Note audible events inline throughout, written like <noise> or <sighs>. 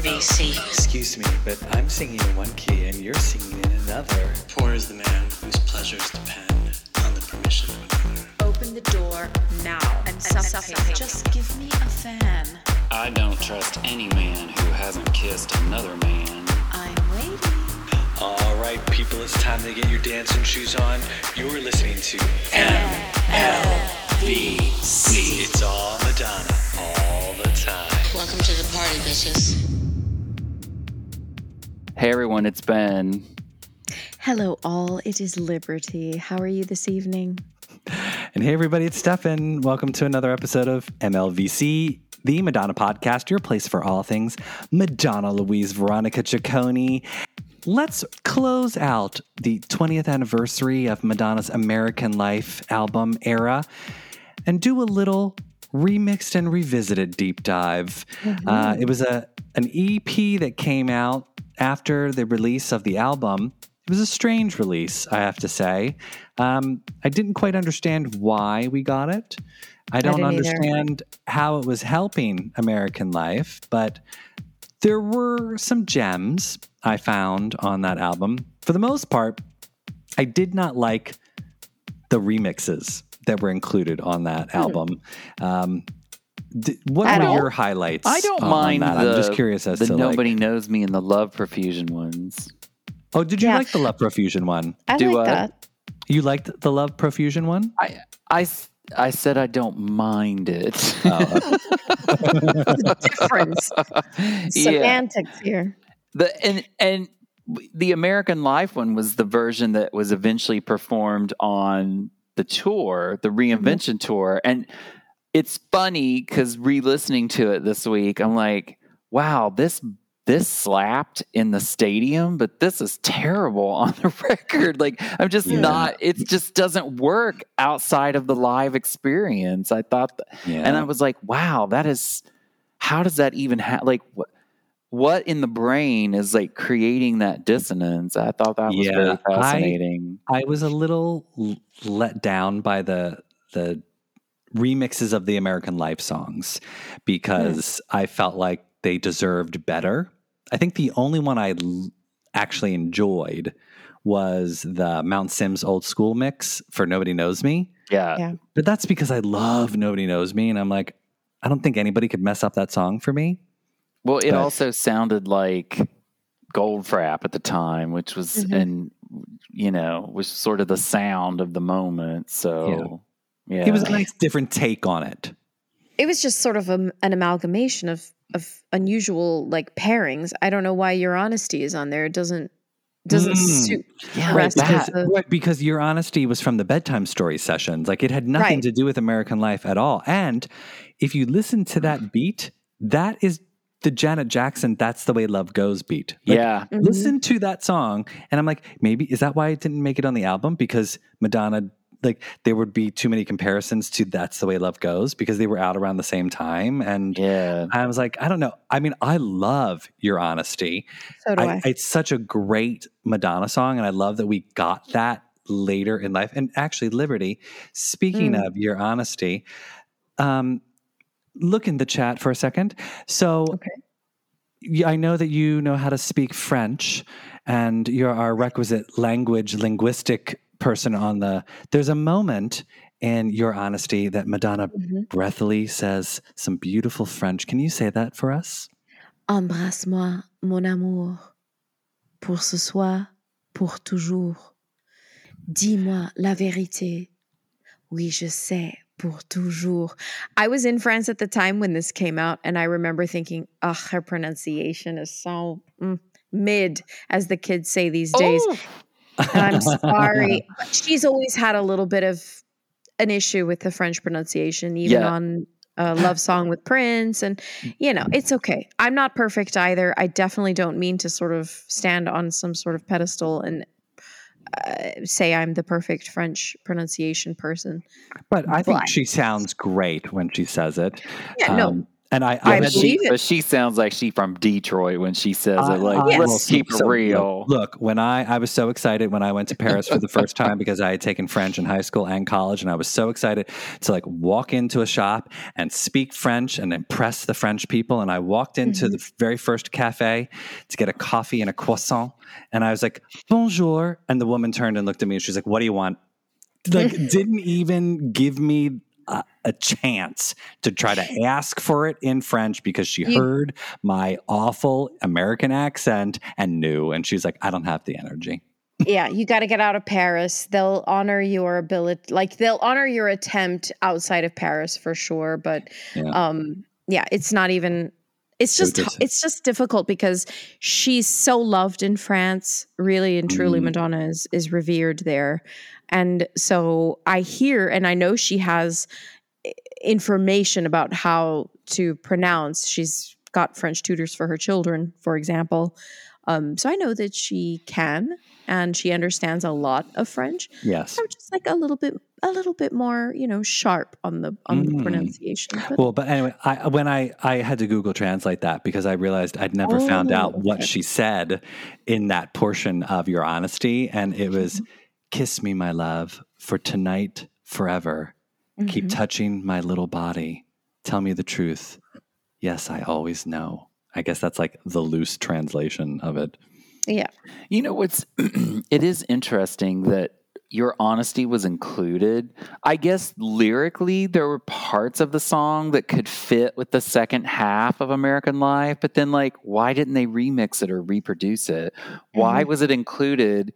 VC. Excuse me, but I'm singing in one key and you're singing in another. Poor is the man whose pleasures depend on the permission of another. Open the door now and suffocate. Just give me a fan. I don't trust any man who hasn't kissed another man. I'm waiting. All right, people, it's time to get your dancing shoes on. You're listening to MLVC. It's all Madonna, all the time. Welcome to the party, bitches. Hey everyone, it's Ben. Hello, all. It is Liberty. How are you this evening? And hey, everybody, it's Stefan. Welcome to another episode of MLVC, the Madonna podcast, your place for all things Madonna Louise Veronica Ciccone. Let's close out the 20th anniversary of Madonna's American Life album era and do a little remixed and revisited deep dive. Uh, it was a an EP that came out after the release of the album. It was a strange release, I have to say. Um, I didn't quite understand why we got it. I don't either. understand how it was helping American life, but there were some gems I found on that album. For the most part, I did not like the remixes that were included on that album. Um, d- what At were all? your highlights? I don't um, on mind that? the, I'm just curious as the to Nobody like. Knows Me and the Love Profusion ones. Oh, did you Yeah. like the Love Profusion one? I Do like I? that. You liked the Love Profusion one? I I I said I don't mind it. Oh, <laughs> Difference. <laughs> yeah. Semantics here. The and and the American Life one was the version that was eventually performed on the tour, the mm-hmm. reinvention tour, and it's funny because re-listening to it this week, I'm like, wow, this this slapped in the stadium, but this is terrible on the <laughs> record. Like, I'm just Yeah. not. It just doesn't work outside of the live experience. I thought, th- yeah. and I was like, wow, that is. How does that even happen? Like, what? What in the brain is like creating that dissonance? I thought that was Yeah, fascinating. I was a little let down by the the remixes of the American Life songs because I felt like they deserved better. I think the only one I l- actually enjoyed was the Mount Sims old school mix for Nobody Knows Me. yeah. Yeah. But that's because I love Nobody Knows Me and I'm like I don't think anybody could mess up that song for me. Well, it But- also sounded like Goldfrapp at the time, which was Mhm. and you know was sort of the sound of the moment. So yeah, It was a nice different take on it. It was just sort of a, an amalgamation of of unusual like pairings. I don't know why your honesty is on there. It doesn't doesn't Mm. suit Yeah, the rest that- of the Right, because your honesty was from the bedtime story sessions. Like it had nothing Right. to do with American life at all. And if you listen to that beat, that is the Janet Jackson "That's the Way Love Goes" beat. Like, yeah, Mhm. Listen to that song, and I'm like, maybe is that why it didn't make it on the album? Because Madonna, like, there would be too many comparisons to "That's the Way Love Goes" because they were out around the same time, and yeah. I was like, I don't know. I mean, I love your honesty. so do I. I, it's such a great Madonna song, and I love that we got that later in life. And actually, Liberty. Speaking Mm. of your honesty, um, look in the chat for a second. So, Okay. y- I know that you know how to speak French, and you're our requisite language linguistic person on the. There's a moment in your honesty that Madonna Mhm. breathily says some beautiful French. Can you say that for us? Embrasse-moi, mon amour, pour ce soir, pour toujours. Dis-moi la vérité. Oui, je sais, pour toujours. I was in France at the time when this came out, and I remember thinking, ugh, her pronunciation is so mm, mid, as the kids say these days. Oh, And I'm <laughs> sorry. she's always had a little bit of an issue with the French pronunciation, even Yeah. on a love song with Prince. And, you know, it's okay. I'm not perfect either. I definitely don't mean to sort of stand on some sort of pedestal and uh, say I'm the perfect French pronunciation person. But I think But- she sounds great when she says it. Yeah, no, Um, And I, I I but, she, but she sounds like she from Detroit when she says I- it. Like, I- let's well, keep it real. Look, look, when I I was so excited when I went to Paris for the first <laughs> time because I had taken French in high school and college, and I was so excited to like walk into a shop and speak French and impress the French people. And I walked into mm-hmm. the very first cafe to get a coffee and a croissant, and I was like, "Bonjour," and the woman turned and looked at me, and she's like, "What do you want?" Like, <laughs> didn't even give me. A, a chance to try to <laughs> ask for it in French because she You- heard my awful American accent and knew. And she's like, I don't have the energy. yeah, you got to get out of Paris. They'll honor your ability, like they'll honor your attempt outside of Paris for sure. But Yeah. um, yeah, it's not even. It's just just- it's just difficult because she's so loved in France. Really and truly, Mm. Madonna is is revered there, and so I hear and I know she has information about how to pronounce. She's got French tutors for her children, for example. Um, so I know that she can and she understands a lot of French. Yes. I'm just like a little bit, a little bit more, you know, sharp on the on the Mm. pronunciation. But Well, but anyway, I, when I, I had to Google translate that because I realized I'd never found Oh, out what she said in that portion of your honesty. And it was, Mm-hmm. Kiss me, my love, for tonight, forever. Keep Mhm. touching my little body. Tell me the truth. Yes, I always know. I guess that's like the loose translation of it. yeah, You know what's <clears throat> it is interesting that your honesty was included. I guess lyrically there were parts of the song that could fit with the second half of American Life, but then like why didn't they remix it or reproduce it? Why was it included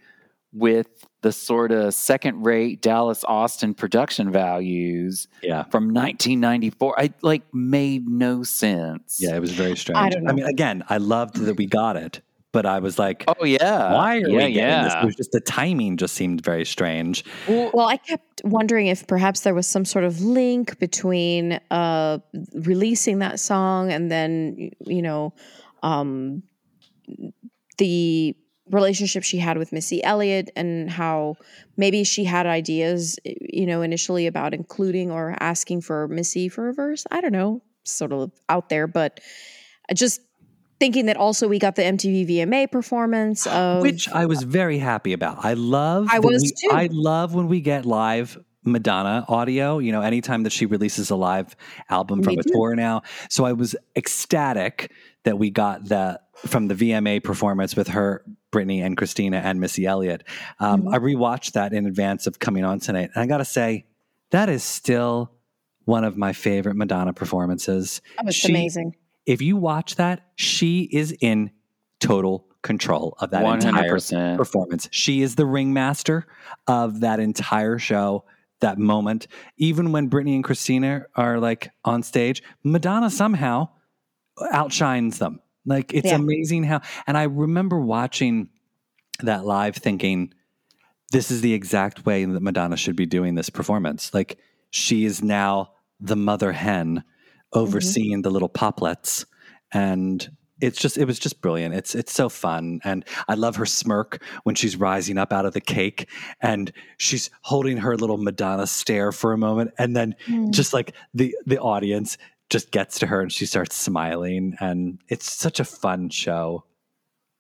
with the sort of second rate Dallas Austin production values Yeah. from 1994? I like made no sense. Yeah, it was very strange. don't I mean, again, I loved that we got it, but I was like, Oh yeah. why are yeah, we getting yeah. this? It was just the timing just seemed very strange. Well, I kept wondering if perhaps there was some sort of link between uh, releasing that song and then, you know, um, the relationship she had with Missy Elliott and how maybe she had ideas, you know, initially about including or asking for Missy for a verse. I don't know, sort of out there, but just thinking that also we got the MTV VMA performance of which I was very happy about. I love. I was we- too. I love when we get live Madonna audio. You know, anytime that she releases a live album from Me a too. tour now. So I was ecstatic that we got that from the VMA performance with her, Britney, and Christina and Missy Elliott. Um, Mm-hmm. I rewatched that in advance of coming on tonight, and I got to say, that is still one of my favorite Madonna performances. oh, it's She- amazing. If you watch that, she is in total control of that entire 100%. performance. She is the ringmaster of that entire show, that moment. Even when Britney and Christina are like on stage, Madonna somehow outshines them. Like it's Yeah. amazing how. And I remember watching that live thinking, this is the exact way that Madonna should be doing this performance. Like she is now the mother hen mm-hmm. overseeing the little poplets and it's just it was just brilliant it's it's so fun and i love her smirk when she's rising up out of the cake and she's holding her little madonna stare for a moment and then hmm. just like the the audience just gets to her and she starts smiling and it's such a fun show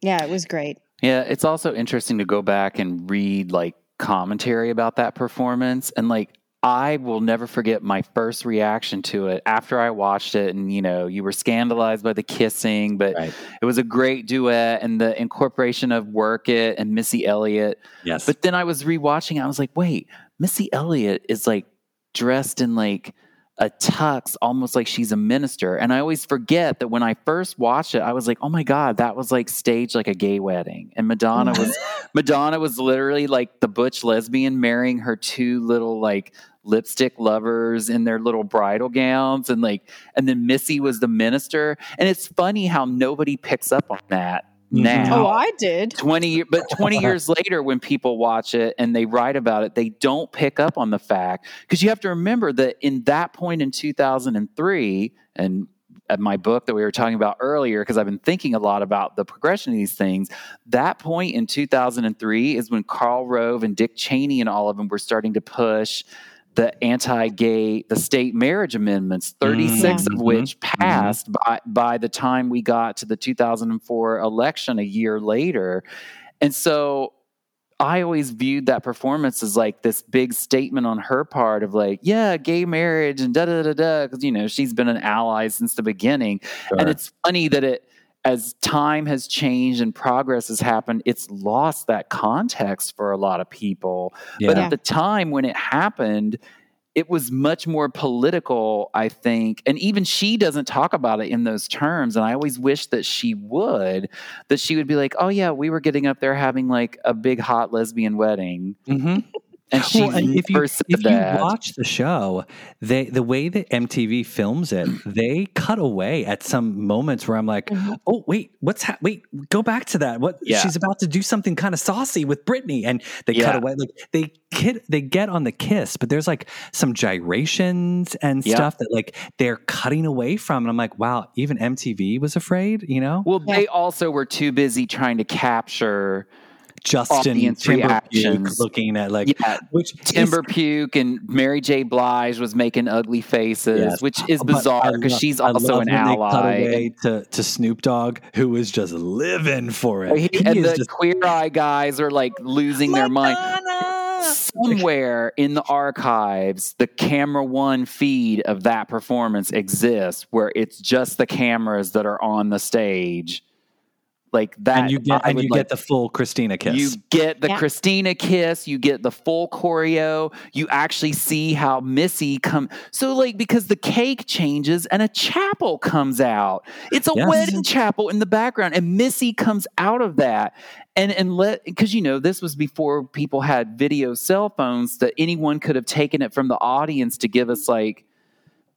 Yeah, it was great. Yeah, it's also interesting to go back and read like commentary about that performance and like I will never forget my first reaction to it after I watched it and you know, you were scandalized by the kissing, but Right. it was a great duet and the incorporation of Work It and Missy Elliott. yes But then I was rewatching, I was like, wait, Missy Elliott is like dressed in like a tux, almost like she's a minister. And I always forget that when I first watched it, I was like, oh my God, that was like staged like a gay wedding. And Madonna was <laughs> Madonna was literally like the butch lesbian marrying her two little like lipstick lovers in their little bridal gowns and like and then Missy was the minister. And it's funny how nobody picks up on that. Mm-hmm. now. Oh, I did. 20 year, but 20 <laughs> years later when people watch it and they write about it they don't pick up on the fact because you have to remember that in that point in 2003 and at my book that we were talking about earlier because i've been thinking a lot about the progression of these things that point in 2003 is when karl rove and dick cheney and all of them were starting to push the anti-gay the state marriage amendments 36 Mhm. of which passed by by the time we got to the 2004 election a year later and so I always viewed that performance as like this big statement on her part of like, yeah, gay marriage and da da da da. Because, you know, she's been an ally since the beginning. And it's funny that it, as time has changed and progress has happened, it's lost that context for a lot of people. But Yeah. at the time when it happened, it was much more political, I think. And even she doesn't talk about it in those terms. And I always wish that she would, that she would be like, oh, yeah, we were getting up there having like a big hot lesbian wedding. Mhm. And she Well, and if you never said if you watch the show, they the way that MTV films it, <clears throat> they cut away at some moments where I'm like, Mhm. oh wait, what's ha- wait, go back to that. What Yeah. she's about to do something kind of saucy with Britney, and they cut away. Like they kid, they get on the kiss, but there's like some gyrations and Yeah. stuff that like they're cutting away from, and I'm like, wow, even MTV was afraid, you know? well, Yeah. they also were too busy trying to capture, Justin Timberlake looking at like yeah, which is- Puke and Mary J. Blige was making ugly faces, Yes. which is oh, bizarre because she's also an when they cut ally. to, to Snoop Dogg, who was just living for it. He- He and the just queer eye guys are like losing their mind. Somewhere in the archives, the camera one feed of that performance exists where it's just the cameras that are on the stage. Like that. and you get I and you like- get the full Christina kiss. You get the Yeah. Christina kiss, you get the full choreo, you actually see how Missy come so like because the cake changes and a chapel comes out. It's a Yes. wedding chapel in the background and Missy comes out of that. And and let because you know this was before people had video cell phones that anyone could have taken it from the audience to give us like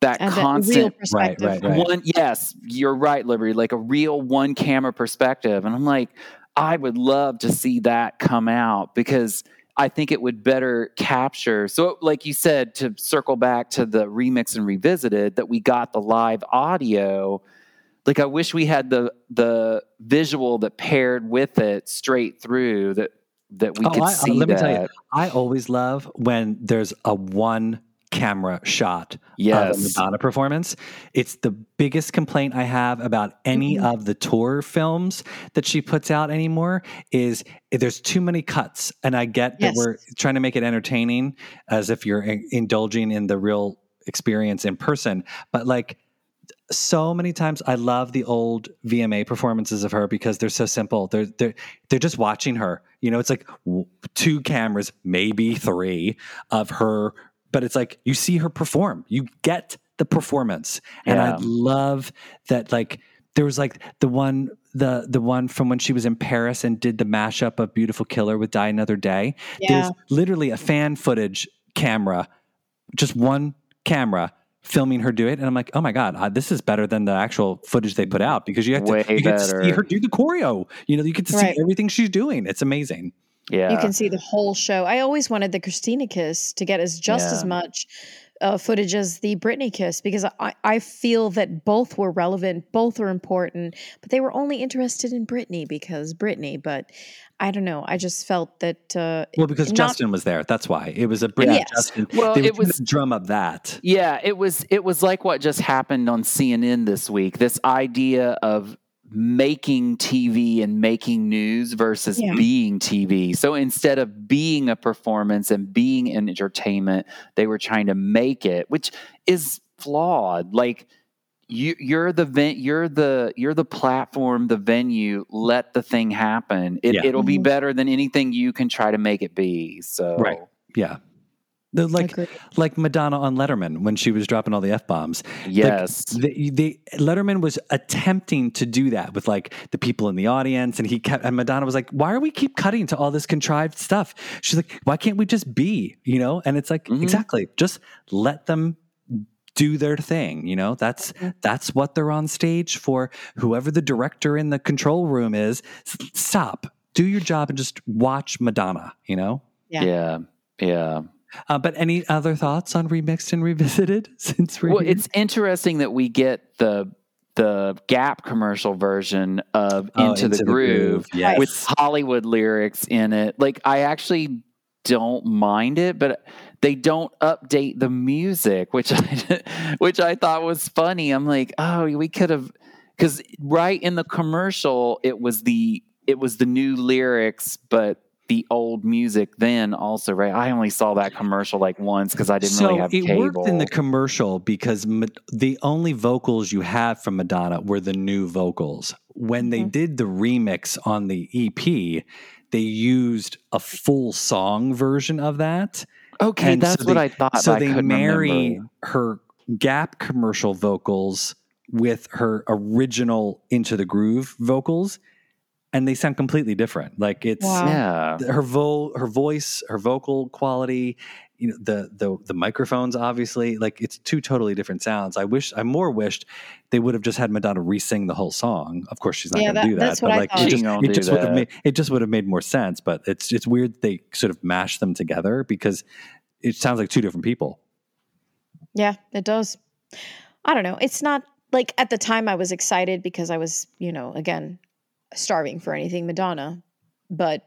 that And that real constant perspective. right, right. one yes you're right liberty like a real one camera perspective and i'm like i would love to see that come out because i think it would better capture so like you said to circle back to the remix and revisited that we got the live audio like i wish we had the the visual that paired with it straight through that that we Oh, could I- uh, see let me that tell you, I always love when there's a one camera shot yes. of a Madonna performance. It's the biggest complaint I have about any Mhm. of the tour films that she puts out anymore is there's too many cuts. And I get that Yes. we're trying to make it entertaining as if you're in- indulging in the real experience in person. But like so many times I love the old VMA performances of her because they're so simple. They're they're they're just watching her. You know, it's like two cameras, maybe three of her, but it's like you see her perform. You get the performance. And I love that like there was like the one the the one from when she was in Paris and did the mashup of Beautiful Killer with Die Another Day. Yeah. There's literally a fan footage camera, just one camera filming her do it, and I'm like, oh my god, uh, this is better than the actual footage they put out because you have to Way you get to see her do the choreo. You know, you get to Right. see everything she's doing. It's amazing. Yeah You can see the whole show. I always wanted the Christina kiss to get as just as much uh, footage as the Britney kiss because I, I feel that both were relevant, both were important, but they were only interested in Britney because Britney. But I don't know. I just felt that. Uh, Well, because not- Justin was there. That's why it was a Britney Yes. Justin. Well, they it was- trying drum up that. Yeah, it was it was like what just happened on CNN this week. This idea of making TV and making news versus Yeah. being TV. So instead of being a performance and being an entertainment, they were trying to make it, which is flawed. Like you you're the ven- you're the you're the platform, the venue, let the thing happen. It, Yeah. It'll be Mhm. better than anything you can try to make it be. So Right. Yeah. The, like Agreed. like Madonna on Letterman when she was dropping all the f bombs. yes. the, the Letterman was attempting to do that with like the people in the audience, and he kept and Madonna was like, "Why are we keep cutting to all this contrived stuff?" She's like, "Why can't we just be?" You know, and it's like Mhm. exactly just let them do their thing. You know, that's that's what they're on stage for. Whoever the director in the control room is, stop, do your job, and just watch Madonna. You know. Yeah. yeah. Yeah. Uh, but any other thoughts on remixed and revisited <laughs> since we're Well, here? it's interesting that we get the the Gap commercial version of Oh, Into, the, Groove, Yes. with Hollywood lyrics in it. Like I actually don't mind it, but they don't update the music, which <laughs> I which I thought was funny. I'm like, oh, we could have because right in the commercial, it was the it was the new lyrics, but the old music then also right. I only saw that commercial like once because I didn't so really have it cable. worked in the commercial because Ma- the only vocals you have from Madonna were the new vocals. When they Mhm. did the remix on the EP, they used a full song version of that. okay, and that's so what they- I thought. so they marry remember. her Gap commercial vocals with her original Into the Groove vocals, and they sound completely different. Like it's Wow. Yeah, her vo- her voice, her vocal quality, you know, the the the microphones obviously, like it's two totally different sounds. I wish I more wished they would have just had Madonna re-sing the whole song. Of course she's not Yeah, going to that- do that, that's but what I like thought. it just, it just would have made it just would have made more sense, but it's it's weird they sort of mash them together because it sounds like two different people. Yeah, it does. I don't know. It's not like at the time I was excited because I was, you know, again, starving for anything Madonna. But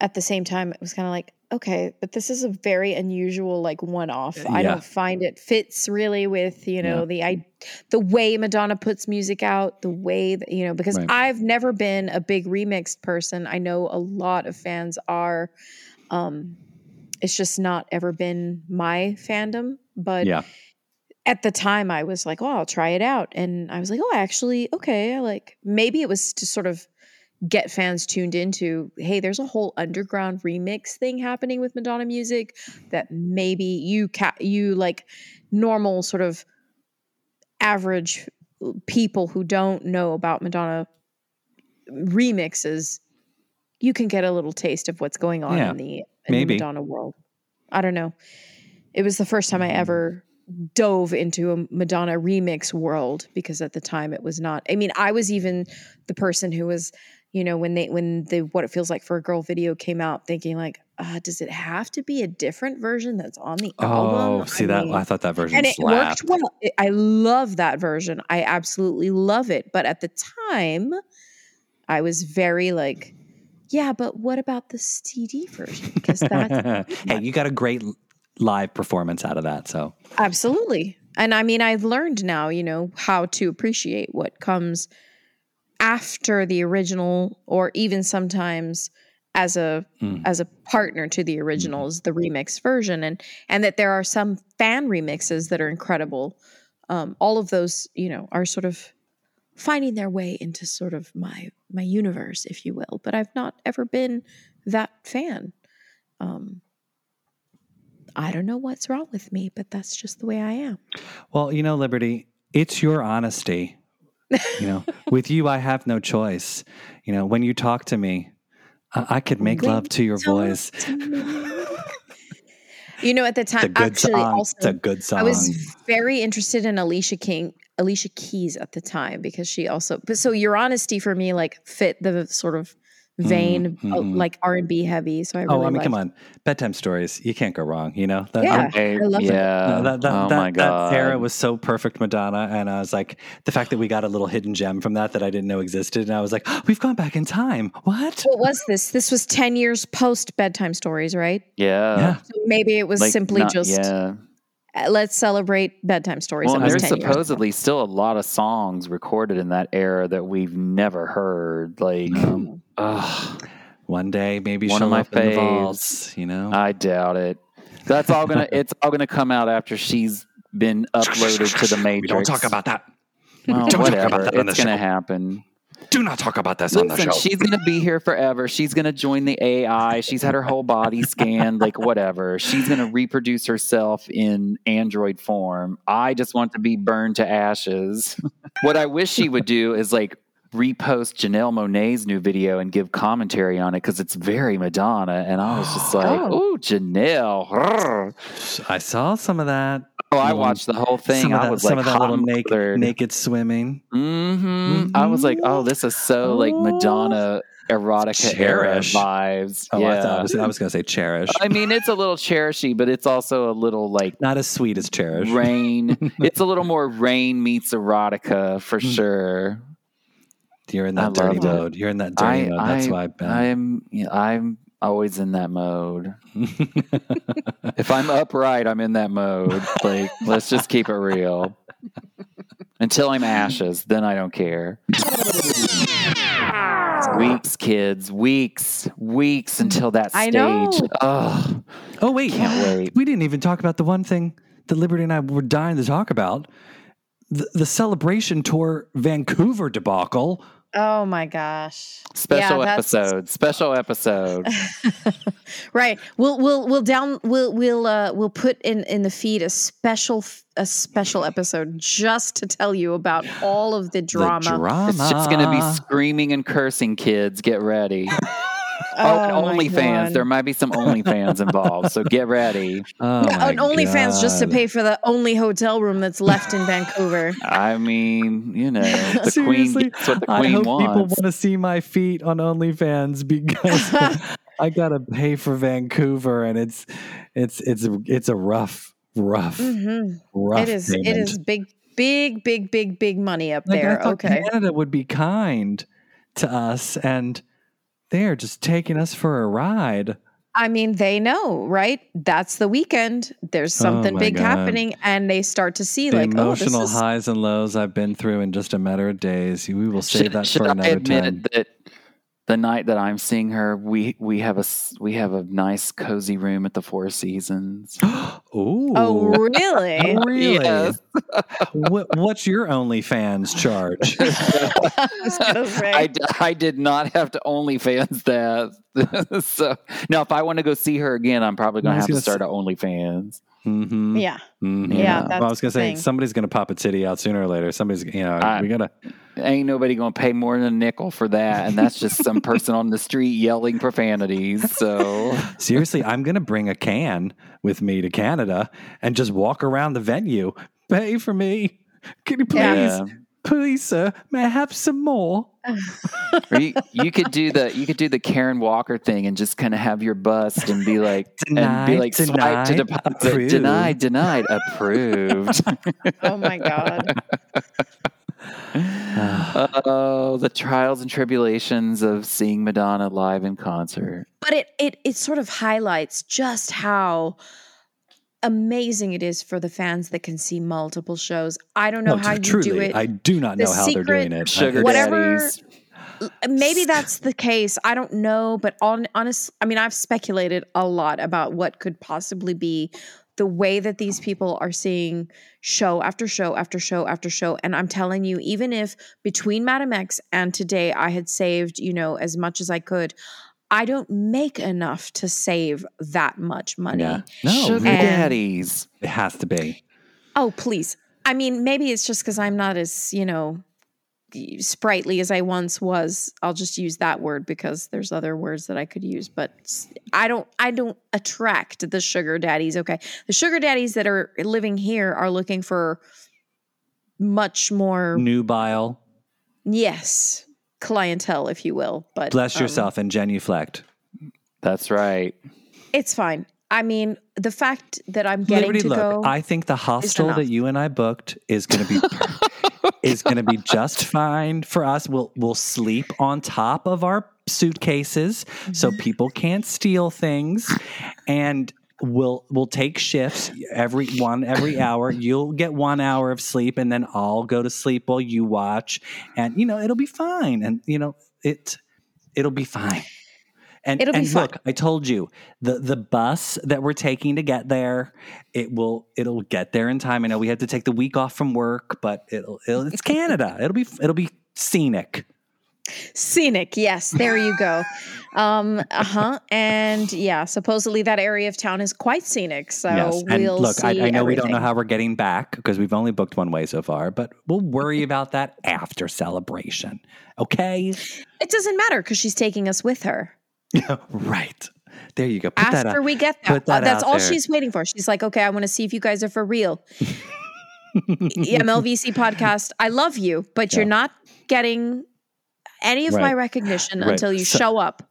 at the same time, it was kind of like, okay, but this is a very unusual, like one off. I don't find it fits really with, you know, Yeah. the I the way Madonna puts music out, the way that, you know, because Right. I've never been a big remixed person. I know a lot of fans are. Um, it's just not ever been my fandom. But yeah, at the time I was like, oh, I'll try it out. And I was like, oh, actually, okay. I like maybe it was to sort of get fans tuned into, hey, there's a whole underground remix thing happening with Madonna music that maybe you ca- you like normal sort of average people who don't know about Madonna remixes, you can get a little taste of what's going on Yeah, in the in maybe. the Madonna world. I don't know. It was the first time I mm. ever dove into a Madonna remix world because at the time it was not. I mean, I was even the person who was, you know, when they when the what it feels like for a girl video came out, thinking like, uh, does it have to be a different version that's on the album? Oh, see I that? mean- I thought that version and it slapped. worked well. It- I love that version. I absolutely love it. But at the time, I was very like, yeah, but what about the CD version? Because that's <laughs> hey, you got a great live performance out of that. So absolutely. And I mean, I've learned now, you know, how to appreciate what comes after the original, or even sometimes as a Mm. as a partner to the original is the remix version and and that there are some fan remixes that are incredible um all of those you know are sort of finding their way into sort of my my universe if you will but i've not ever been that fan um i don't know what's wrong with me but that's just the way i am Well, you know, Liberty, it's your honesty. You know, <laughs> with you, I have no choice. You know, when you talk to me, I, I could make When love to your voice. to you know at the time actually song. also it's a good song. I was very interested in Alicia King, Alicia Keys at the time because she also. But so your honesty for me like fit the sort of vein, Mm, uh, mhm. like R and B heavy. So I really oh, I mean, come on, bedtime stories. You can't go wrong. You know, That- Yeah. I'm- Okay, I love it. yeah. that, that, oh that, my god, that era was so perfect, Madonna, and I was like, the fact that we got a little hidden gem from that that I didn't know existed, and I was like, we've gone back in time. What? What was this? This was ten years post bedtime stories, right? yeah. yeah, So maybe it was Like, simply not- just yeah. Uh, let's celebrate bedtime stories. Well, and was there's 10 years supposedly still a lot of songs recorded in that era that we've never heard. Like, Um, ugh, one day maybe One she'll of my open the faves. vaults. You know, I doubt it. That's all gonna. <laughs> it's all gonna come out after she's been uploaded to the Matrix. We don't talk about that. Well, don't talk about that on it's the gonna show. happen. Do not talk about this on the Listen, show. she's gonna be here forever. She's gonna join the AI. She's had her whole body <laughs> scanned, like whatever. She's gonna reproduce herself in android form. I just want to be burned to ashes. <laughs> what I wish she would do is like repost Janelle Monáe's new video and give commentary on it because it's very Madonna. And I was just <gasps> oh. like, Oh. "Oh, Janelle." I saw some of that. Oh, I watched the whole thing. some of I that, was some like of that little naked, naked swimming. hmm I was like, oh, this is so like Madonna erotica era Cherish. vibes. Oh, yeah. I thought I was, I was going to say cherish. I mean, it's a little cherishy, but it's also a little like Not as sweet as cherish. rain. <laughs> it's a little more rain meets erotica for sure. You're in I that dirty love it. mode. You're in that dirty I, mode. That's I, why I've been. I'm, I'm, always in that mode. <laughs> if I'm upright, I'm in that mode. Like, let's just keep it real. Until I'm ashes, then I don't care. Weeks, kids, weeks, weeks until that I stage. know. Oh, oh wait, Can't wait. We didn't even talk about the one thing that Liberty and I were dying to talk about. The, the celebration tour Vancouver debacle. Oh my gosh. special Yeah, episode, special episode. <laughs> Right. We'll we'll we'll down we'll we'll uh we'll put in in the feed a special a special episode just to tell you about all of the drama. The drama. It's just going to be screaming and cursing, kids. Get ready. <laughs> <laughs> Oh, Oh, OnlyFans. God. There might be some OnlyFans <laughs> involved, so get ready. Oh Yeah, my on OnlyFans just to pay for the only hotel room that's left in Vancouver. <laughs> I mean, you know, the Seriously, queen gets what the I queen hope people want to see my feet on OnlyFans because I gotta pay for Vancouver, and it's it's it's it's a rough, rough, hmm rough. It is it payment. is big big big big big money up Like, there. thought Okay. Canada would be kind to us, and they're just taking us for a ride. I mean, they know, right? That's the weekend. There's oh something Oh big God. happening, and they start to see The like, oh, this emotional is highs and lows I've been through in just a matter of days. We will save Should, that should for I another admit time. that the night that I'm seeing her, we we have a s- we have a nice cozy room at the Four Seasons. <gasps> Ooh. Oh, really? Oh, really? Yes. what, what's your OnlyFans charge? I was gonna say. I, d- I did not have to OnlyFans that. <laughs> so now, if I want to go see her again, I'm probably going to have to gonna start an OnlyFans. Mm-hmm. yeah. Mhm. Yeah, well, I was gonna say thing. somebody's gonna pop a titty out sooner or later. Somebody's, you know, I- we gotta. Ain't nobody going to pay more than a nickel for that, and that's just some <laughs> person on the street yelling profanities. So <laughs> Seriously, I'm gonna bring a can with me to Canada and just walk around the venue. Pay for me. Can you please, Yeah. Please, sir? May I have some more? or you, you could do the you could do the Karen Walker thing and just kind of have your bust and be like <laughs> and be Denied, swipe to denied, deposit approved. denied denied approved. <laughs> Oh my god. <laughs> oh, the trials and tribulations of seeing Madonna live in concert. But it it it sort of highlights just how amazing it is for the fans that can see multiple shows. I don't know No, how t- you truly, do it. I do not The know how they're doing it. Sugar Whatever- daddies. Maybe that's the case. I don't know, but on honest, I mean, I've speculated a lot about what could possibly be the way that these people are seeing show after show after show after show. And I'm telling you, even if between Madam X and today I had saved, you know, as much as I could, I don't make enough to save that much money. Yeah. No, Sugar And- daddies. it has to be. Oh, please. I mean, maybe it's just because I'm not as, you know, sprightly as I once was. I'll just use that word because there's other words that I could use, but I don't I don't attract the sugar daddies, okay? The sugar daddies that are living here are looking for much more Nubile. yes, clientele if you will, but Bless um, yourself and genuflect. That's right. it's fine. I mean, the fact that I'm getting Liberty, to look, go I think the hostel that you and I booked is going to be <laughs> is going to be just fine for us. We'll we'll sleep on top of our suitcases so people can't steal things, and we'll we'll take shifts every one every <coughs> hour. You'll get one hour of sleep, and then I'll go to sleep while you watch, and you know it'll be fine. And you know it it'll be fine. And, It'll be and fine. look, I told you the the bus that we're taking to get there, it will it'll get there in time. I know we had to take the week off from work, but it'll, it'll it's Canada. <laughs> It'll be it'll be scenic. Scenic, yes, there you go. <sighs> <laughs> Um, uh-huh. And yeah, supposedly that area of town is quite scenic. So yes, and we'll look, I, I know we don't know how we're getting back because we've only booked one way so far, but we'll worry about that after celebration. Okay, It doesn't matter because she's taking us with her. <laughs> right there you go. Put that After we get there. put that Uh, that's all there. she's waiting for. She's like, okay, I want to see if you guys are for real. <laughs> MLVC podcast, I love you, but you're not getting any of my recognition Right. until you So- show up.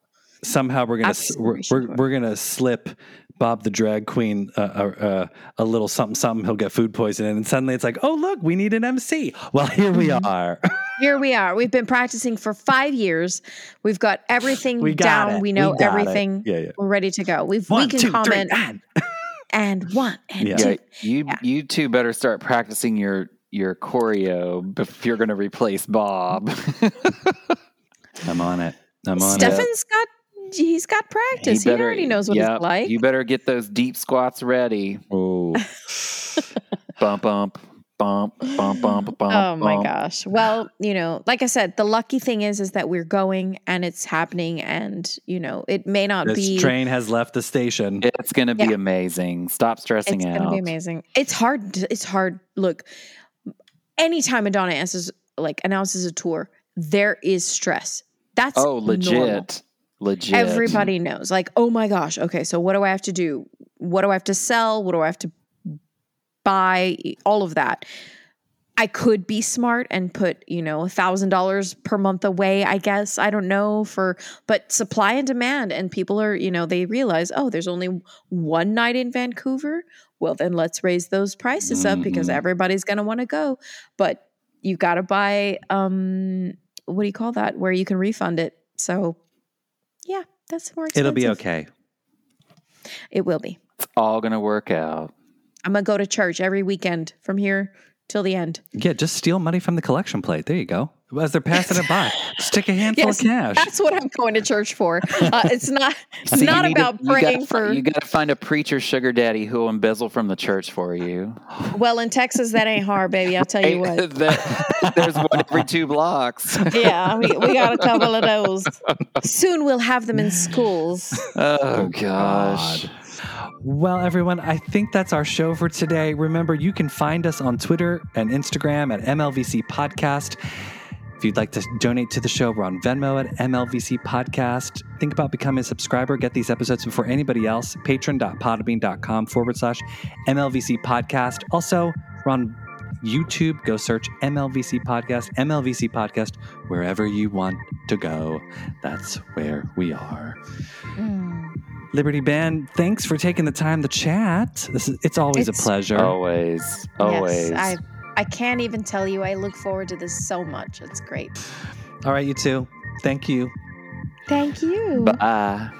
Somehow we're gonna we're, we're, we're gonna slip Bob the drag queen uh, uh, uh, a little something something. He'll get food poisoning, and suddenly it's like, oh look, we need an MC. Well, here we Mm-hmm. are. <laughs> here we are. We've been practicing for five years. We've got everything We got down. it. We know We everything. Yeah, yeah. We're ready to go. We've One, we can two, three, comment and. <laughs> and one and Yeah. two. Yeah, you Yeah. you two better start practicing your your choreo if you're going to replace Bob. <laughs> I'm on it. I'm on it. Stefan's got he's got practice. He, already knows what yep, it's like. You better get those deep squats ready. Oh, <laughs> Bump, bump, bump, bump, bump, bump. Oh my bump. gosh. Well, you know, like I said, the lucky thing is is that we're going and it's happening and, you know, it may not this be train has left the station. It's going to be Yeah. amazing. Stop stressing it's out. It's going to be amazing. It's hard to- it's hard. Look, anytime Madonna announces like announces a tour, there is stress. That's Oh, legit. normal. Legit. Everybody knows. Like, oh my gosh, okay, so what do I have to do? What do I have to sell? What do I have to buy? All of that. I could be smart and put, you know, a thousand dollars per month away, I guess. I don't know for but supply and demand. And people are, you know, they realize, oh, there's only one night in Vancouver. Well, then let's raise those prices up because Mhm. everybody's gonna want to go. But you gotta buy um what do you call that? Where you can refund it. So yeah, that's more expensive. It'll be okay. It will be. It's all going to work out. I'm gonna go to church every weekend from here till the end. Yeah, just steal money from the collection plate. There you go. As they're passing it by, stick a handful Yes, of cash. That's what I'm going to church for. <laughs> Uh, it's not. It's See, not need to- about you gotta praying for. You got to find a preacher sugar daddy who will embezzle from the church for you. well, in Texas, that ain't hard, baby. I'll tell you what. <laughs> That- there's one every two blocks. <laughs> Yeah, we, we got a couple of those. Soon we'll have them in schools. Oh gosh. God. Well, everyone, I think that's our show for today. Remember, you can find us on Twitter and Instagram at MLVC Podcast. If you'd like to donate to the show, we're on Venmo at MLVC Podcast. Think about becoming a subscriber. Get these episodes before anybody else. Patron.podbean.com forward slash MLVC Podcast. Also, we're on YouTube. Go search MLVC Podcast, MLVC Podcast, wherever you want to go. That's where we are. Hmm. Liberty Band, thanks for taking the time to chat. This is it's always It's- a pleasure. Always. Always. Yes, I I can't even tell you. I look forward to this so much. It's great. All right, you two. Thank you. Thank you. Bye.